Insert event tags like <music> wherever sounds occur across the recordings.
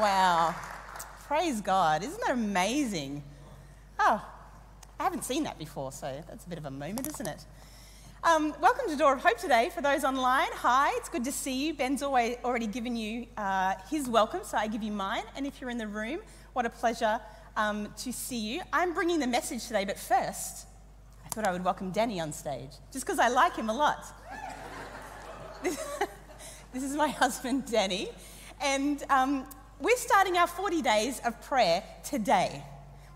Wow. Praise God. Isn't that amazing? Oh, I haven't seen that before, so that's a bit of a moment, isn't it? Um, welcome to Door of Hope today. For those online, hi, it's good to see you. Ben's always already given you uh, his welcome, so I give you mine. And if you're in the room, what a pleasure um, to see you. I'm bringing the message today, but first, I thought I would welcome Danny on stage, just because I like him a lot. <laughs> this is my husband, Danny, and um, we're starting our 40 days of prayer today.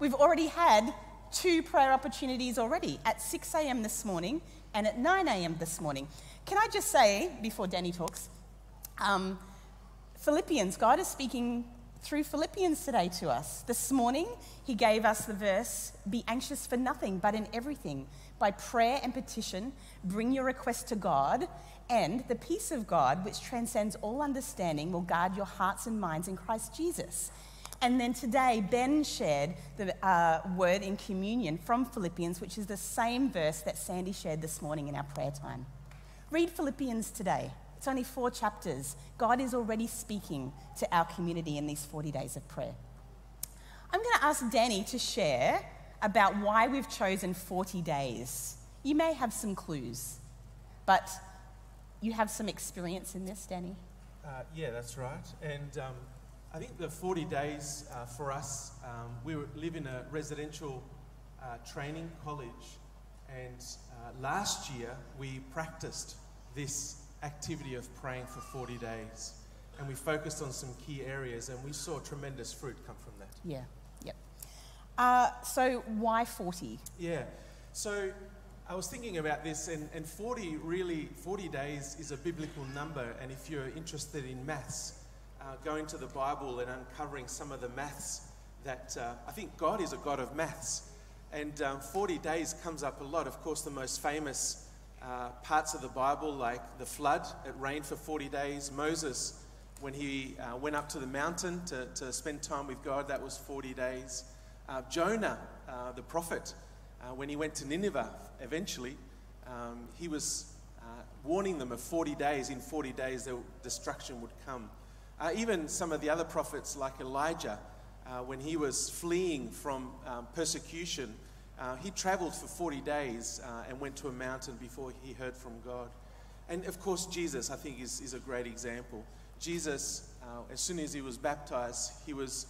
We've already had two prayer opportunities already at 6 a.m. this morning and at 9 a.m. this morning. Can I just say, before Danny talks, um, Philippians, God is speaking through Philippians today to us. This morning, he gave us the verse Be anxious for nothing, but in everything, by prayer and petition, bring your request to God, and the peace of God, which transcends all understanding, will guard your hearts and minds in Christ Jesus. And then today, Ben shared the uh, word in communion from Philippians, which is the same verse that Sandy shared this morning in our prayer time. Read Philippians today. It's only four chapters. God is already speaking to our community in these 40 days of prayer. I'm going to ask Danny to share about why we've chosen 40 days. You may have some clues, but you have some experience in this, Danny? Uh, yeah, that's right. And um, I think the 40 days uh, for us, um, we live in a residential uh, training college. And uh, last year, we practiced this activity of praying for 40 days. And we focused on some key areas, and we saw tremendous fruit come from that. Yeah, yep. Uh, so, why 40? Yeah. So, I was thinking about this, and, and 40 really, 40 days is a biblical number. And if you're interested in maths, uh, going to the Bible and uncovering some of the maths that uh, I think God is a God of maths. And um, 40 days comes up a lot. Of course, the most famous uh, parts of the Bible, like the flood, it rained for 40 days. Moses, when he uh, went up to the mountain to, to spend time with God, that was 40 days. Uh, Jonah, uh, the prophet, uh, when he went to Nineveh eventually, um, he was uh, warning them of 40 days. In 40 days, the destruction would come. Uh, even some of the other prophets, like Elijah, uh, when he was fleeing from um, persecution, uh, he traveled for 40 days uh, and went to a mountain before he heard from God. And of course, Jesus, I think, is, is a great example. Jesus, as soon as he was baptized, he was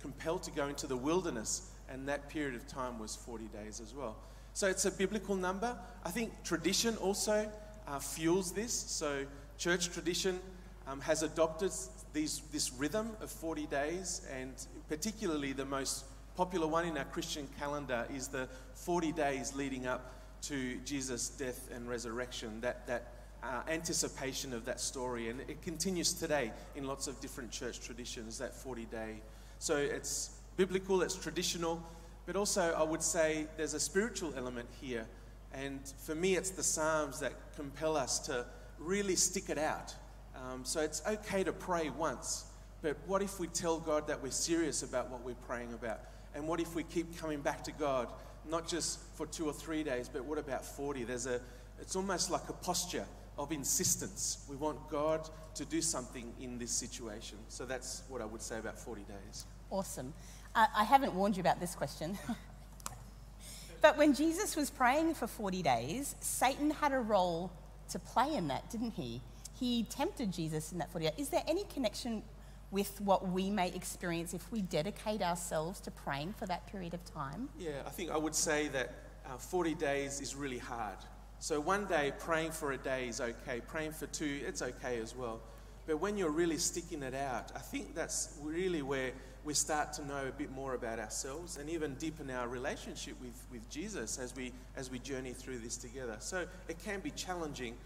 compelled to go into the wilderness and that period of time was 40 days as well. So it's a biblical number. I think tradition also uh, fuels this. So church tradition um, has adopted these, this rhythm of 40 days, and particularly the most popular one in our Christian calendar is the 40 days leading up to Jesus' death and resurrection, that, that uh, anticipation of that story. And it continues today in lots of different church traditions, that 40 day. So it's biblical, it's traditional, but also I would say there's a spiritual element here. And for me, it's the Psalms that compel us to really stick it out. Um, so it's okay to pray once, but what if we tell God that we're serious about what we're praying about? And what if we keep coming back to God, not just for two or three days, but what about 40? There's a, it's almost like a posture of insistence. We want God to do something in this situation. So that's what I would say about 40 days. Awesome. I, haven't warned you about this question. <laughs> but when Jesus was praying for 40 days, Satan had a role to play in that, didn't he? He tempted Jesus in that 40 days. Is there any connection with what we may experience if we dedicate ourselves to praying for that period of time? Yeah, I think I would say that uh, 40 days is really hard. So one day praying for a day is okay, praying for two, it's okay as well. But when you're really sticking it out, I think that's really where we start to know a bit more about ourselves and even deepen our relationship with, with Jesus as we, as we journey through this together. So it can be challenging,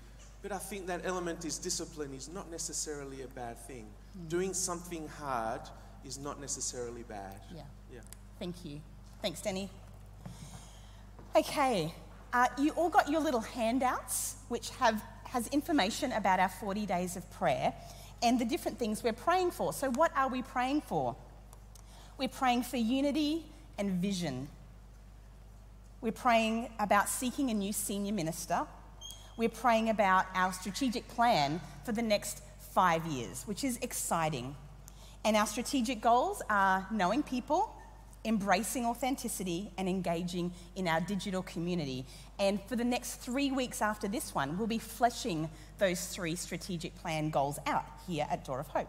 but I think that element is discipline is not necessarily a bad thing. Mm. Doing something hard is not necessarily bad. Yeah. Yeah. Thank you. Thanks, Danny. Okay, uh, you all got your little handouts, which have has information about our 40 days of prayer and the different things we're praying for. So, what are we praying for? We're praying for unity and vision. We're praying about seeking a new senior minister. We're praying about our strategic plan for the next five years, which is exciting. And our strategic goals are knowing people, embracing authenticity, and engaging in our digital community. And for the next three weeks after this one, we'll be fleshing those three strategic plan goals out here at Door of Hope.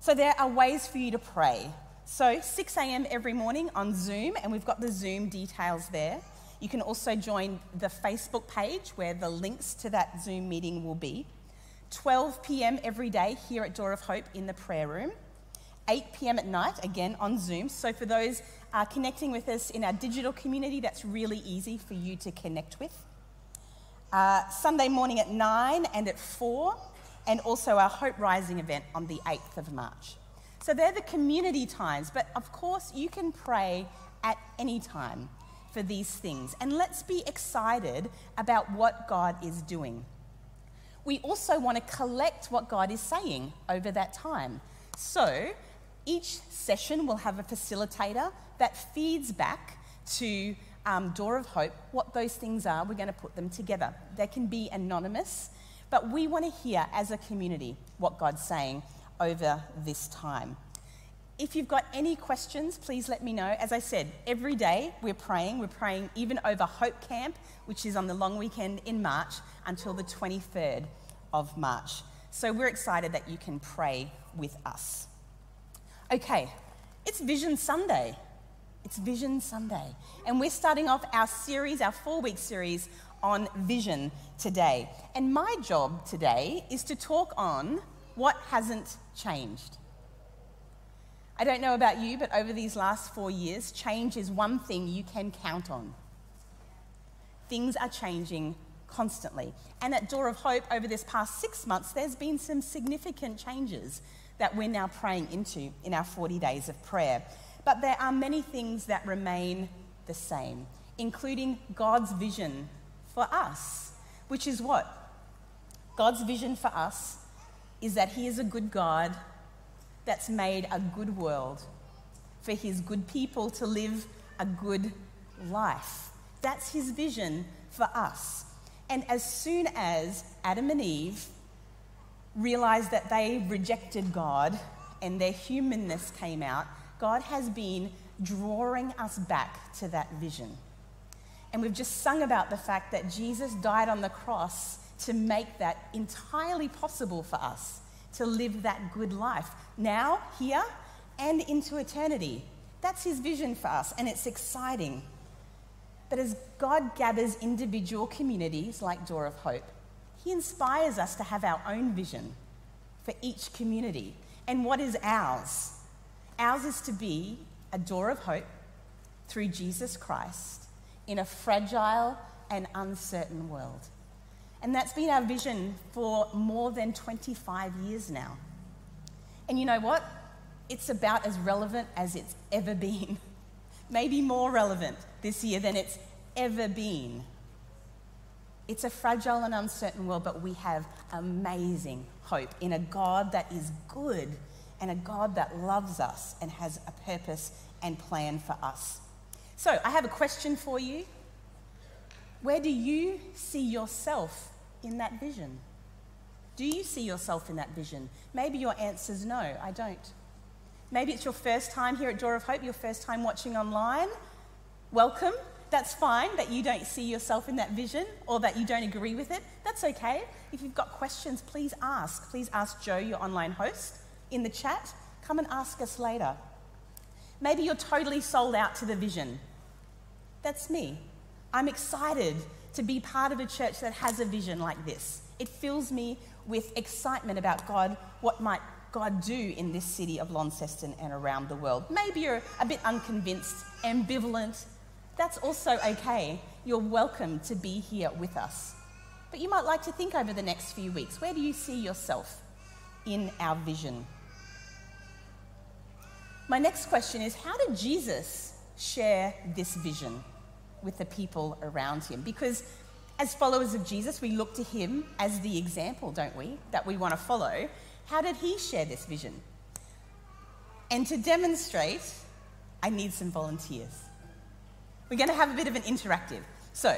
So there are ways for you to pray. So 6 a.m. every morning on Zoom, and we've got the Zoom details there. You can also join the Facebook page where the links to that Zoom meeting will be. 12 p.m. every day here at Door of Hope in the prayer room. 8 p.m. at night, again on Zoom. So, for those uh, connecting with us in our digital community, that's really easy for you to connect with. Uh, Sunday morning at 9 and at 4, and also our Hope Rising event on the 8th of March. So, they're the community times, but of course, you can pray at any time for these things. And let's be excited about what God is doing. We also want to collect what God is saying over that time. So, each session will have a facilitator that feeds back to um, Door of Hope what those things are. We're going to put them together. They can be anonymous, but we want to hear as a community what God's saying over this time. If you've got any questions, please let me know. As I said, every day we're praying. We're praying even over Hope Camp, which is on the long weekend in March, until the 23rd of March. So we're excited that you can pray with us. Okay, it's Vision Sunday. It's Vision Sunday. And we're starting off our series, our four week series on vision today. And my job today is to talk on what hasn't changed. I don't know about you, but over these last four years, change is one thing you can count on. Things are changing constantly. And at Door of Hope, over this past six months, there's been some significant changes that we're now praying into in our 40 days of prayer. But there are many things that remain the same, including God's vision for us, which is what? God's vision for us is that He is a good God that's made a good world for His good people to live a good life. That's His vision for us. And as soon as Adam and Eve realized that they rejected God and their humanness came out, God has been drawing us back to that vision. And we've just sung about the fact that Jesus died on the cross to make that entirely possible for us to live that good life now, here, and into eternity. That's his vision for us, and it's exciting. But as God gathers individual communities like Door of Hope, he inspires us to have our own vision for each community. And what is ours? Ours is to be a door of hope through Jesus Christ in a fragile and uncertain world. And that's been our vision for more than 25 years now. And you know what? It's about as relevant as it's ever been. <laughs> Maybe more relevant this year than it's ever been. It's a fragile and uncertain world, but we have amazing hope in a God that is good and a God that loves us and has a purpose and plan for us. So, I have a question for you. Where do you see yourself in that vision? Do you see yourself in that vision? Maybe your answer is no, I don't. Maybe it's your first time here at Door of Hope, your first time watching online. Welcome. That's fine that you don't see yourself in that vision or that you don't agree with it. That's okay. If you've got questions, please ask. Please ask Joe, your online host, in the chat. Come and ask us later. Maybe you're totally sold out to the vision. That's me. I'm excited to be part of a church that has a vision like this. It fills me with excitement about God, what might God do in this city of Launceston and around the world. Maybe you're a bit unconvinced, ambivalent, that's also okay. You're welcome to be here with us. But you might like to think over the next few weeks where do you see yourself in our vision? My next question is how did Jesus share this vision with the people around him? Because as followers of Jesus, we look to him as the example, don't we, that we want to follow. How did he share this vision? And to demonstrate, I need some volunteers. We're going to have a bit of an interactive. So,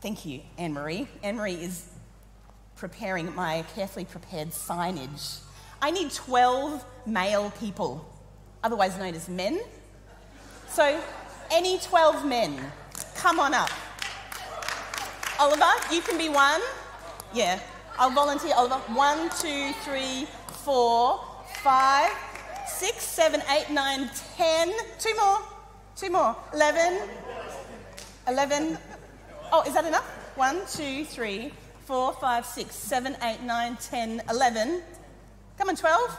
thank you, Anne Marie. Anne Marie is preparing my carefully prepared signage I need 12 male people, otherwise known as men. So, any 12 men, come on up. Oliver, you can be one. Yeah, I'll volunteer, Oliver. One, two, three, four, five, six, seven, eight, nine, ten. Two more. Two more. Eleven. Eleven. Oh, is that enough? One, two, three, four, five, six, seven, eight, nine, ten, eleven. Come on, twelve.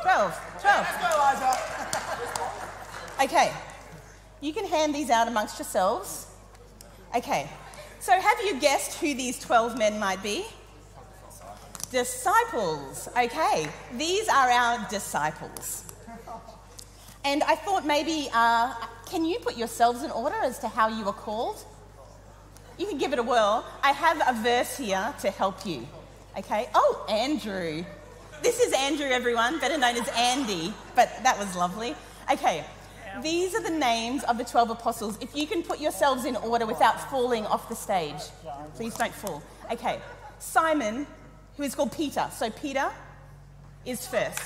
Twelve. Twelve. <laughs> Okay. You can hand these out amongst yourselves. Okay. So, have you guessed who these 12 men might be? Disciples. Okay. These are our disciples. And I thought maybe, uh, can you put yourselves in order as to how you were called? You can give it a whirl. I have a verse here to help you. Okay? Oh, Andrew. This is Andrew, everyone, better known as Andy, but that was lovely. Okay, these are the names of the 12 apostles. If you can put yourselves in order without falling off the stage, please don't fall. Okay, Simon, who is called Peter. So Peter is first.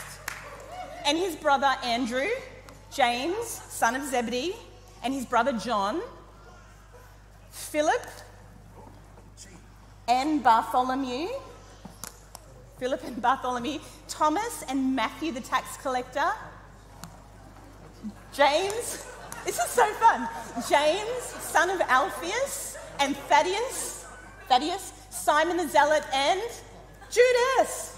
And his brother Andrew, James, son of Zebedee, and his brother John, Philip, and Bartholomew. Philip and Bartholomew, Thomas and Matthew the tax collector, James, this is so fun, James, son of Alphaeus, and Thaddeus, Thaddeus, Simon the Zealot, and Judas.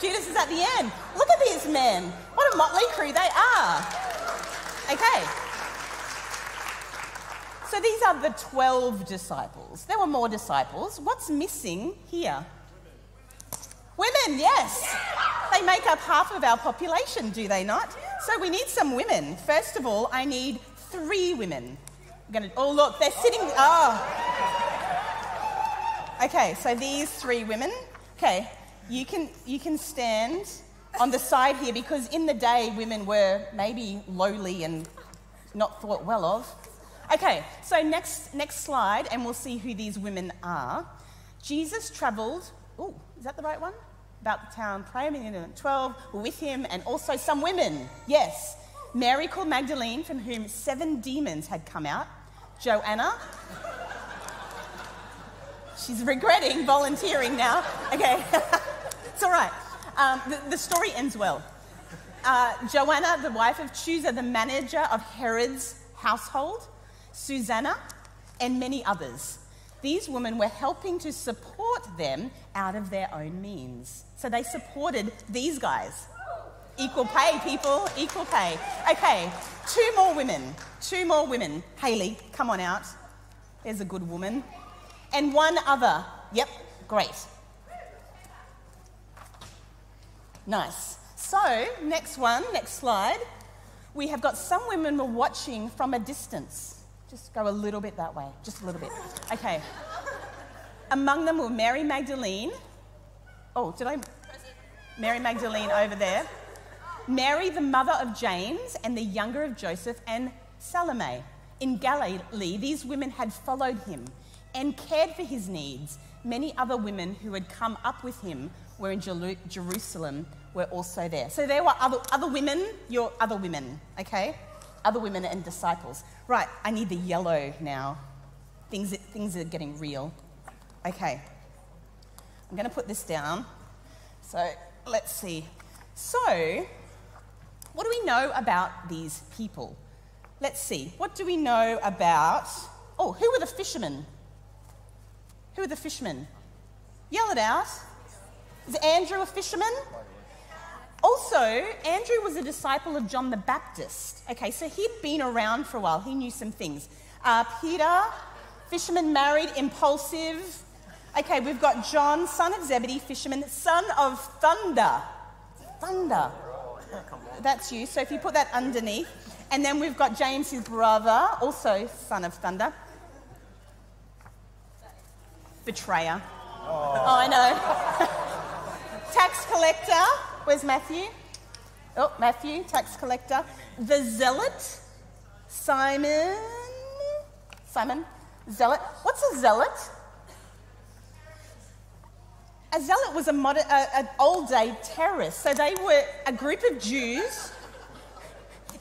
Judas is at the end. Look at these men. What a motley crew they are. Okay. So these are the 12 disciples. There were more disciples. What's missing here? Women, yes. They make up half of our population, do they not? So we need some women. First of all, I need three women. I'm gonna, oh, look, they're sitting. Oh. Okay, so these three women. Okay, you can, you can stand on the side here because in the day women were maybe lowly and not thought well of. Okay, so next, next slide, and we'll see who these women are. Jesus traveled, oh, is that the right one? About the town, praying 12 were with him, and also some women. Yes. Mary called Magdalene, from whom seven demons had come out. Joanna. She's regretting volunteering now. Okay. <laughs> it's all right. Um, the, the, story ends well. Uh, Joanna, the wife of Chuza, the manager of Herod's household, Susanna, and many others. These women were helping to support them out of their own means. So they supported these guys. Equal pay, people, equal pay. Okay, two more women. Two more women. Haley, come on out. There's a good woman. And one other. Yep, great. Nice. So, next one, next slide. We have got some women were watching from a distance. Just go a little bit that way, just a little bit. Okay. Among them were Mary Magdalene. Oh, did I? Mary Magdalene over there. Mary, the mother of James, and the younger of Joseph, and Salome. In Galilee, these women had followed him and cared for his needs. Many other women who had come up with him were in Jerusalem, were also there. So there were other, other women, your other women, okay? Other women and disciples. Right, I need the yellow now. Things, things are getting real. Okay. I'm going to put this down. So let's see. So, what do we know about these people? Let's see. What do we know about. Oh, who were the fishermen? Who were the fishermen? Yell it out. Is Andrew a fisherman? Also, Andrew was a disciple of John the Baptist. Okay, so he'd been around for a while. He knew some things. Uh, Peter, fisherman, married, impulsive. Okay, we've got John, son of Zebedee, fisherman, son of thunder. Thunder. That's you. So if you put that underneath. And then we've got James, his brother, also son of thunder. Betrayer. Oh, oh I know. <laughs> Tax collector. Where's Matthew? Oh, Matthew, tax collector. The zealot. Simon. Simon. Zealot. What's a zealot? A zealot was a modern, an old day terrorist. So they were a group of Jews.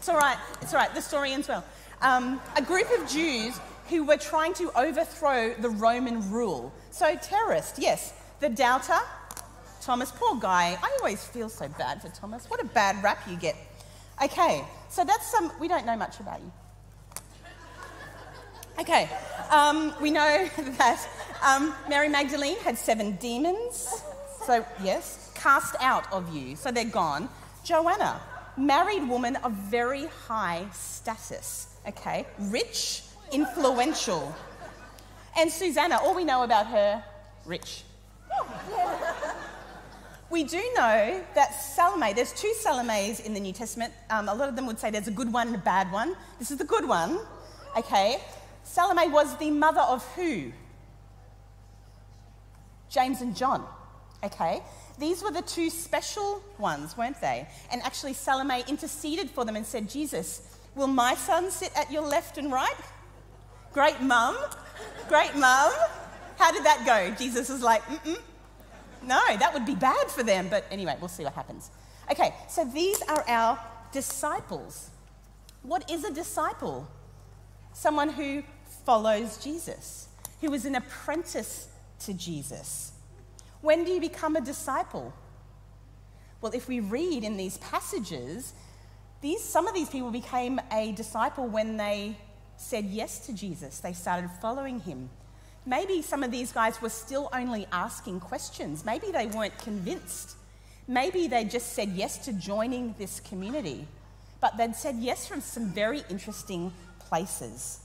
It's all right, it's all right, the story ends well. Um, a group of Jews who were trying to overthrow the Roman rule. So, terrorist, yes. The doubter, Thomas, poor guy. I always feel so bad for Thomas. What a bad rap you get. Okay, so that's some, we don't know much about you. Okay, um, we know <laughs> that um, Mary Magdalene had seven demons. So, yes, cast out of you. So they're gone. Joanna, married woman of very high status. Okay, rich, influential. And Susanna, all we know about her, rich. we do know that Salome, there's two Salomes in the New Testament. Um, a lot of them would say there's a good one and a bad one. This is the good one. Okay, Salome was the mother of who? James and John. Okay? These were the two special ones, weren't they? And actually, Salome interceded for them and said, Jesus, will my son sit at your left and right? Great mum. Great mum. How did that go? Jesus was like, mm No, that would be bad for them. But anyway, we'll see what happens. Okay, so these are our disciples. What is a disciple? Someone who follows Jesus, who is an apprentice to Jesus. When do you become a disciple? Well, if we read in these passages, these, some of these people became a disciple when they said yes to Jesus. They started following him. Maybe some of these guys were still only asking questions. Maybe they weren't convinced. Maybe they just said yes to joining this community. But they'd said yes from some very interesting places.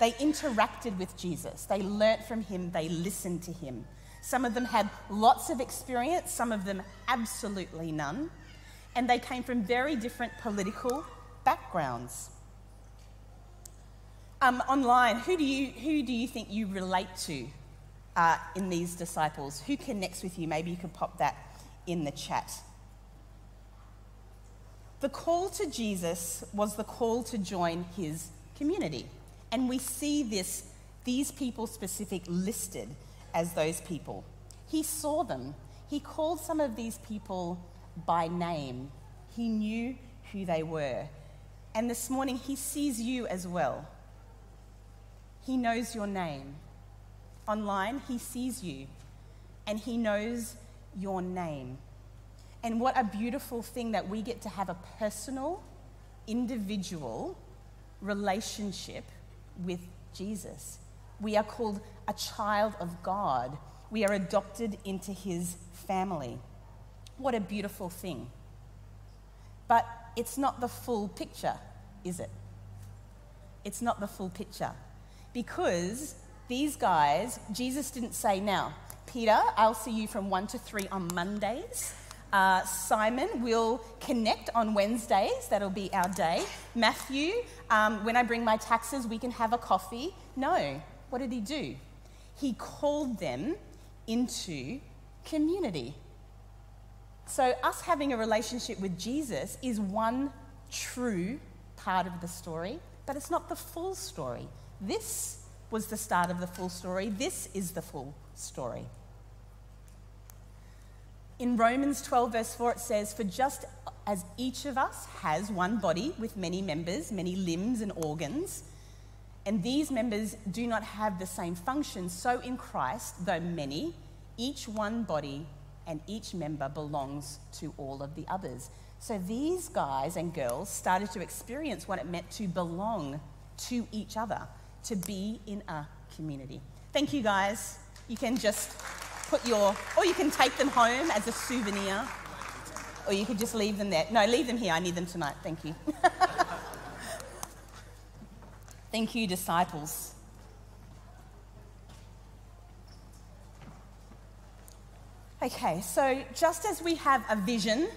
They interacted with Jesus, they learnt from him, they listened to him. Some of them had lots of experience, some of them absolutely none. And they came from very different political backgrounds. Um, online, who do, you, who do you think you relate to uh, in these disciples? Who connects with you? Maybe you could pop that in the chat. The call to Jesus was the call to join his community. And we see this, these people specific listed as those people. He saw them. He called some of these people by name. He knew who they were. And this morning, he sees you as well. He knows your name. Online, he sees you and he knows your name. And what a beautiful thing that we get to have a personal, individual relationship with Jesus. We are called a child of God. We are adopted into his family. What a beautiful thing. But it's not the full picture, is it? It's not the full picture. Because these guys, Jesus didn't say, now, Peter, I'll see you from 1 to 3 on Mondays. Uh, Simon will connect on Wednesdays, that'll be our day. Matthew, um, when I bring my taxes, we can have a coffee. No. What did he do? He called them into community. So, us having a relationship with Jesus is one true part of the story, but it's not the full story. This was the start of the full story. This is the full story. In Romans 12, verse 4, it says, For just as each of us has one body with many members, many limbs and organs, and these members do not have the same function, so in Christ, though many, each one body and each member belongs to all of the others. So these guys and girls started to experience what it meant to belong to each other, to be in a community. Thank you, guys. You can just put your, or you can take them home as a souvenir, or you could just leave them there. No, leave them here. I need them tonight. Thank you. <laughs> Thank you, disciples. Okay, so just as we have a vision,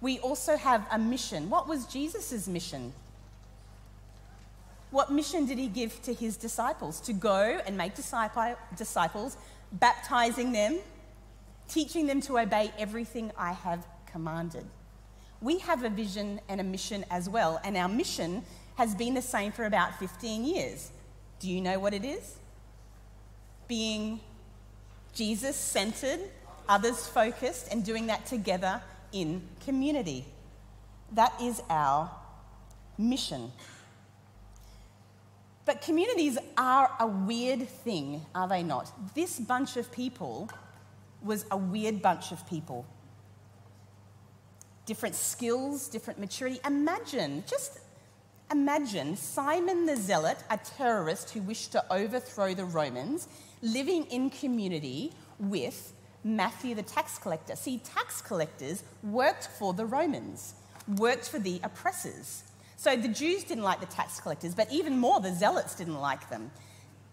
we also have a mission. What was Jesus' mission? What mission did he give to his disciples? To go and make disciples baptizing them, teaching them to obey everything I have commanded. We have a vision and a mission as well, and our mission has been the same for about 15 years. Do you know what it is? Being Jesus centered others focused, and doing that together in community. That is our mission. But communities are a weird thing, are they not? This bunch of people was a weird bunch of people. Different skills, different maturity. Imagine, just imagine Simon the Zealot, a terrorist who wished to overthrow the Romans, living in community with Matthew the tax collector. See, tax collectors worked for the Romans, worked for the oppressors. So the Jews didn't like the tax collectors, but even more, the zealots didn't like them.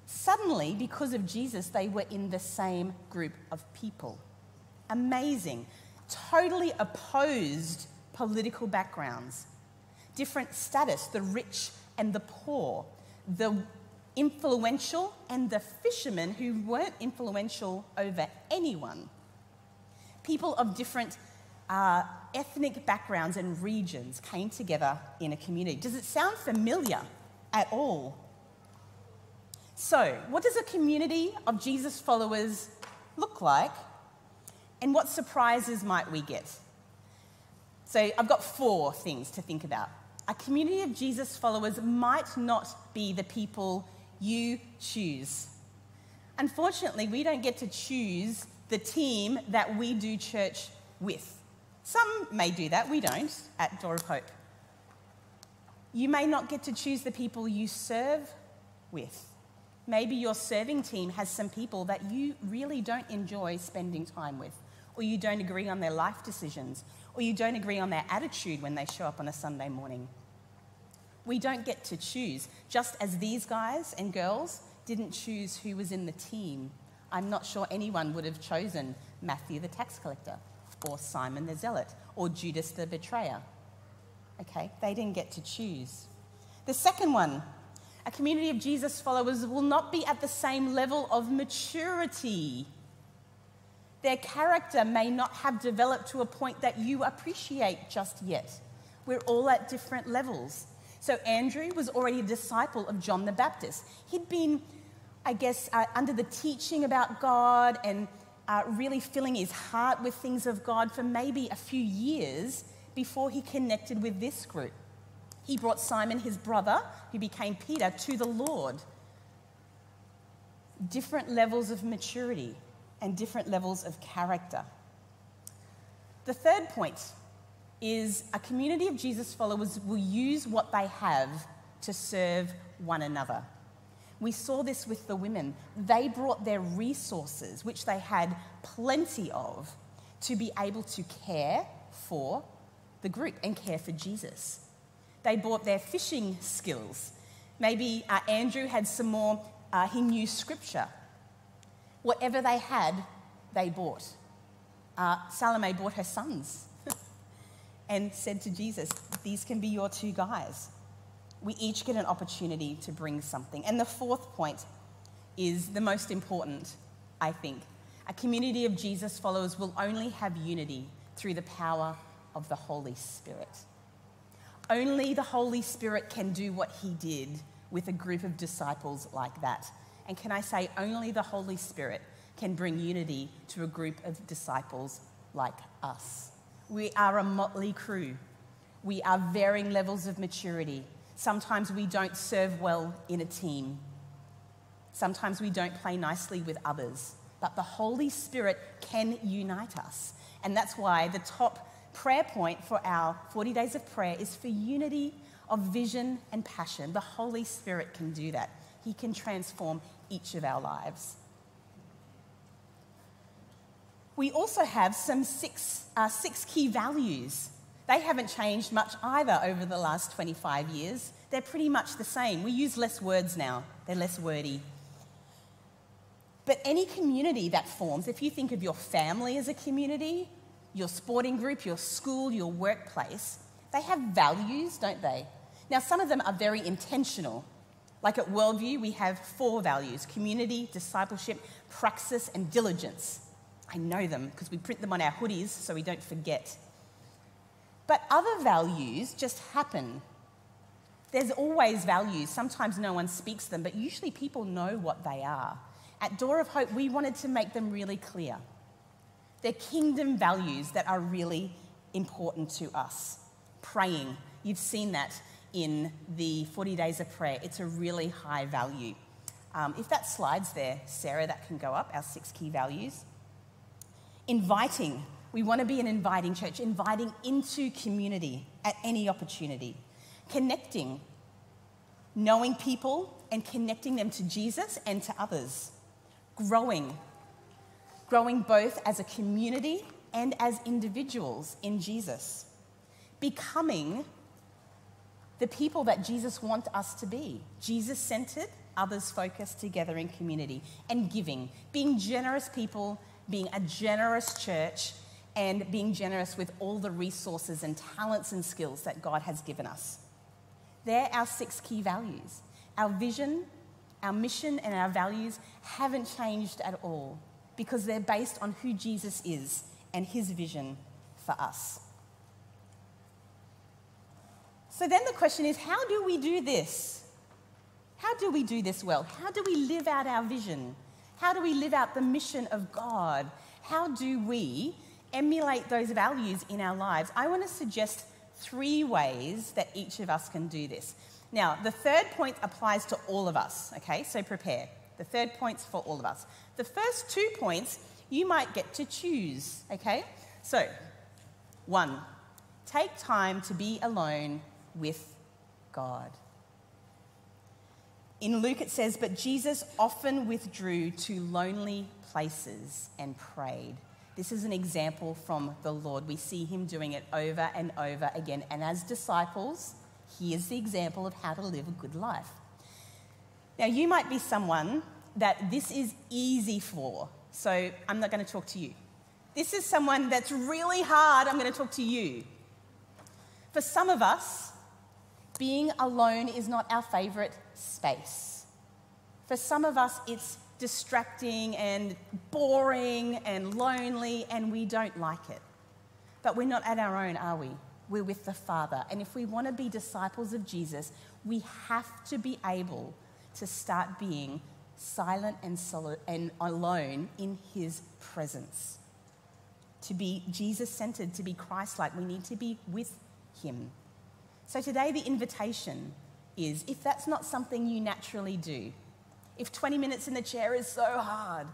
Suddenly, because of Jesus, they were in the same group of people. Amazing. Totally opposed political backgrounds, different status, the rich and the poor, the influential and the fishermen who weren't influential over anyone. People of different uh, ethnic backgrounds and regions came together in a community. Does it sound familiar at all? So, what does a community of Jesus followers look like? And what surprises might we get? So, I've got four things to think about. A community of Jesus followers might not be the people you choose. Unfortunately, we don't get to choose the team that we do church with. Some may do that, we don't at Door of Hope. You may not get to choose the people you serve with. Maybe your serving team has some people that you really don't enjoy spending time with, or you don't agree on their life decisions, or you don't agree on their attitude when they show up on a Sunday morning. We don't get to choose, just as these guys and girls didn't choose who was in the team. I'm not sure anyone would have chosen Matthew the tax collector or Simon the Zealot, or Judas the betrayer. Okay, they didn't get to choose. The second one, a community of Jesus followers will not be at the same level of maturity. Their character may not have developed to a point that you appreciate just yet. We're all at different levels. So, Andrew was already a disciple of John the Baptist. He'd been, I guess, uh, under the teaching about God and uh, really filling his heart with things of God for maybe a few years before he connected with this group. He brought Simon, his brother, who became Peter, to the Lord. Different levels of maturity and different levels of character. The third point is a community of Jesus followers will use what they have to serve one another. We saw this with the women. They brought their resources, which they had plenty of, to be able to care for the group and care for Jesus. They brought their fishing skills. Maybe uh, Andrew had some more, uh, he knew scripture. Whatever they had, they bought. Uh, Salome bought her sons <laughs> and said to Jesus, These can be your two guys we each get an opportunity to bring something. And the fourth point is the most important, I think. A community of Jesus followers will only have unity through the power of the Holy Spirit. Only the Holy Spirit can do what he did with a group of disciples like that. And can I say, only the Holy Spirit can bring unity to a group of disciples like us. We are a motley crew. We are varying levels of maturity. Sometimes we don't serve well in a team. Sometimes we don't play nicely with others. But the Holy Spirit can unite us. And that's why the top prayer point for our 40 days of prayer is for unity of vision and passion. The Holy Spirit can do that, He can transform each of our lives. We also have some six, uh, six key values they haven't changed much either over the last 25 years. They're pretty much the same. We use less words now, they're less wordy. But any community that forms, if you think of your family as a community, your sporting group, your school, your workplace, they have values, don't they? Now, some of them are very intentional. Like at Worldview, we have four values community, discipleship, praxis, and diligence. I know them because we print them on our hoodies so we don't forget. But other values just happen. There's always values. Sometimes no one speaks them, but usually people know what they are. At Door of Hope, we wanted to make them really clear. They're kingdom values that are really important to us. Praying, you've seen that in the 40 days of prayer. It's a really high value. Um, if that slide's there, Sarah, that can go up, our six key values. Inviting, we want to be an inviting church, inviting into community at any opportunity. Connecting, knowing people and connecting them to Jesus and to others. Growing, growing both as a community and as individuals in Jesus. Becoming the people that Jesus wants us to be Jesus centered, others focused together in community, and giving, being generous people, being a generous church, and being generous with all the resources and talents and skills that God has given us. They're our six key values. Our vision, our mission, and our values haven't changed at all because they're based on who Jesus is and his vision for us. So then the question is how do we do this? How do we do this well? How do we live out our vision? How do we live out the mission of God? How do we emulate those values in our lives? I want to suggest three ways that each of us can do this. Now, the third point applies to all of us, okay? So prepare. The third point's for all of us. The first two points you might get to choose, okay? So, one, take time to be alone with God. In Luke, it says, But Jesus often withdrew to lonely places and prayed. This is an example from the Lord. We see him doing it over and over again. And as disciples, here's the example of how to live a good life. Now, you might be someone that this is easy for, so I'm not going to talk to you. This is someone that's really hard, I'm going to talk to you. For some of us, being alone is not our favorite space. For some of us, it's distracting and boring and lonely, and we don't like it. But we're not at our own, are we? We're with the Father. And if we want to be disciples of Jesus, we have to be able to start being silent and, solid and alone in His presence. To be Jesus centered, to be Christ like, we need to be with Him. So today, the invitation is if that's not something you naturally do, if 20 minutes in the chair is so hard,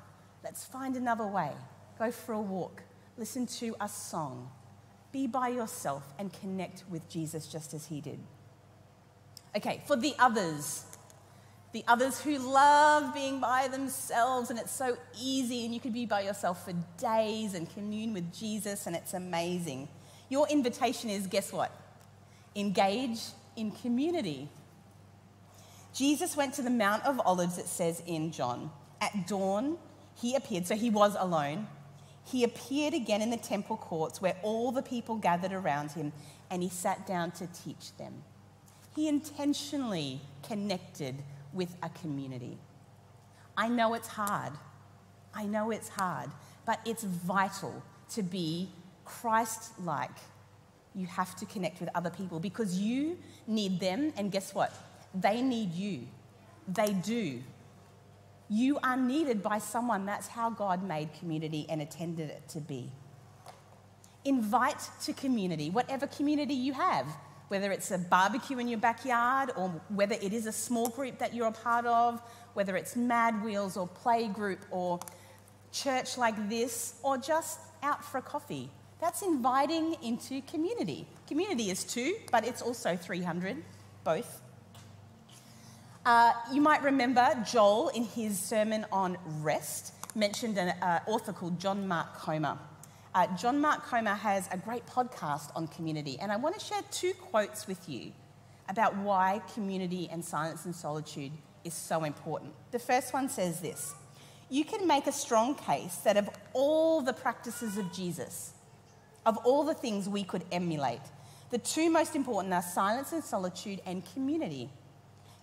let's find another way. Go for a walk, listen to a song, be by yourself and connect with Jesus just as he did. Okay, for the others, the others who love being by themselves and it's so easy and you could be by yourself for days and commune with Jesus and it's amazing. Your invitation is guess what? Engage in community. Jesus went to the Mount of Olives, it says in John. At dawn, he appeared, so he was alone. He appeared again in the temple courts where all the people gathered around him, and he sat down to teach them. He intentionally connected with a community. I know it's hard. I know it's hard, but it's vital to be Christ like. You have to connect with other people because you need them, and guess what? They need you. They do. You are needed by someone. That's how God made community and intended it to be. Invite to community, whatever community you have, whether it's a barbecue in your backyard or whether it is a small group that you're a part of, whether it's Mad Wheels or Play Group or church like this, or just out for a coffee. That's inviting into community. Community is two, but it's also 300, both. Uh, you might remember Joel in his sermon on rest mentioned an uh, author called John Mark Comer. Uh, John Mark Comer has a great podcast on community, and I want to share two quotes with you about why community and silence and solitude is so important. The first one says this You can make a strong case that of all the practices of Jesus, of all the things we could emulate, the two most important are silence and solitude and community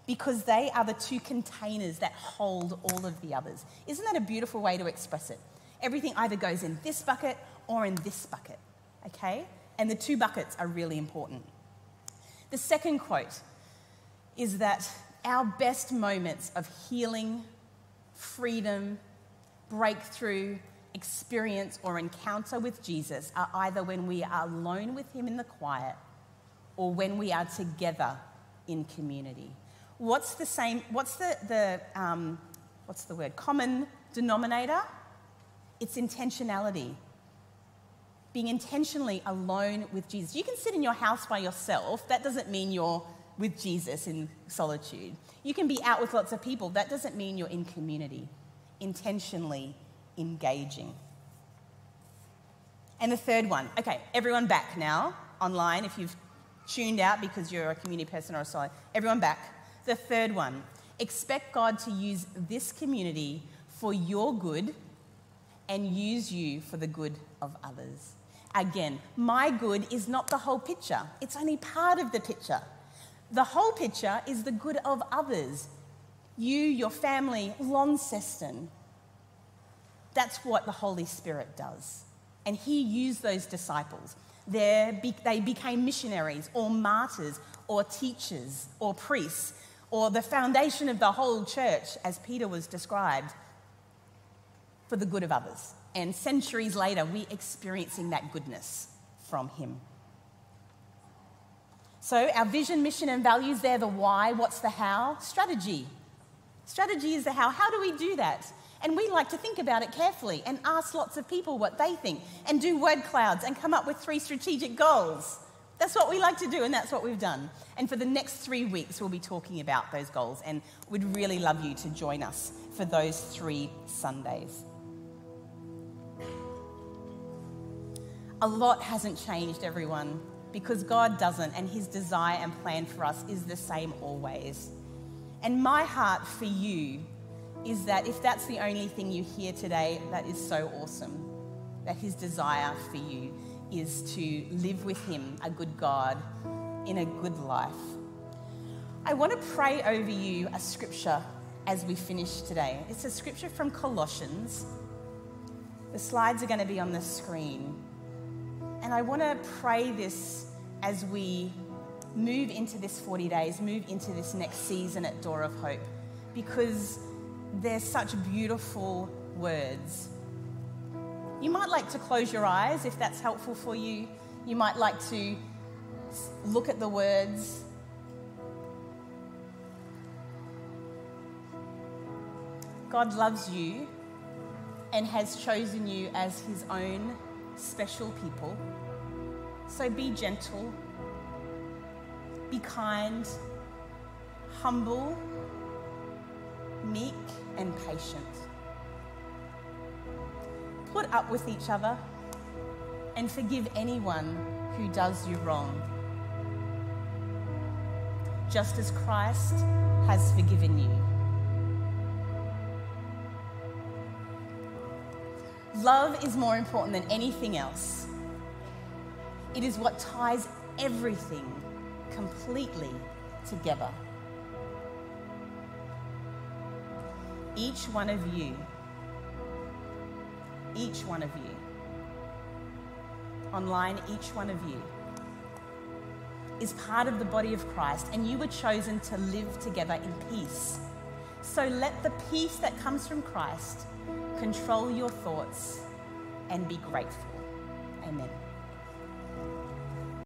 because they are the two containers that hold all of the others. Isn't that a beautiful way to express it? Everything either goes in this bucket or in this bucket, okay? And the two buckets are really important. The second quote is that our best moments of healing, freedom, breakthrough, experience or encounter with Jesus are either when we are alone with Him in the quiet or when we are together in community. What's the same? What's the, the um, what's the word? Common denominator? It's intentionality. Being intentionally alone with Jesus. You can sit in your house by yourself. That doesn't mean you're with Jesus in solitude. You can be out with lots of people. That doesn't mean you're in community. Intentionally engaging. And the third one, okay, everyone back now online if you've tuned out because you're a community person or a solid. Everyone back. The third one, expect God to use this community for your good and use you for the good of others. Again, my good is not the whole picture, it's only part of the picture. The whole picture is the good of others. You, your family, Launceston, that's what the Holy Spirit does. And He used those disciples. they became missionaries or martyrs or teachers or priests or the foundation of the whole church, as Peter was described, for the good of others. And centuries later, we're experiencing that goodness from Him. So, our vision, mission, and values, they're the why. What's the how? Strategy. Strategy is the how. How do we do that? And we like to think about it carefully and ask lots of people what they think and do word clouds and come up with three strategic goals. That's what we like to do, and that's what we've done. And for the next three weeks, we'll be talking about those goals, and we'd really love you to join us for those three Sundays. A lot hasn't changed, everyone, because God doesn't, and His desire and plan for us is the same always. And my heart for you is that if that's the only thing you hear today, that is so awesome. That his desire for you is to live with him, a good God, in a good life. I want to pray over you a scripture as we finish today. It's a scripture from Colossians. The slides are going to be on the screen. And I want to pray this as we move into this 40 days, move into this next season at Door of Hope, because they're such beautiful words. You might like to close your eyes if that's helpful for you. You might like to look at the words. God loves you and has chosen you as his own special people. So be gentle, be kind, humble, meek and patient. Put up with each other and forgive anyone who does you wrong, just as Christ has forgiven you. Love is more important than anything else. It is what ties everything completely together. Each one of you, each one of you, online, each one of you, is part of the body of Christ, and you were chosen to live together in peace. So let the peace that comes from Christ control your thoughts and be grateful. Amen.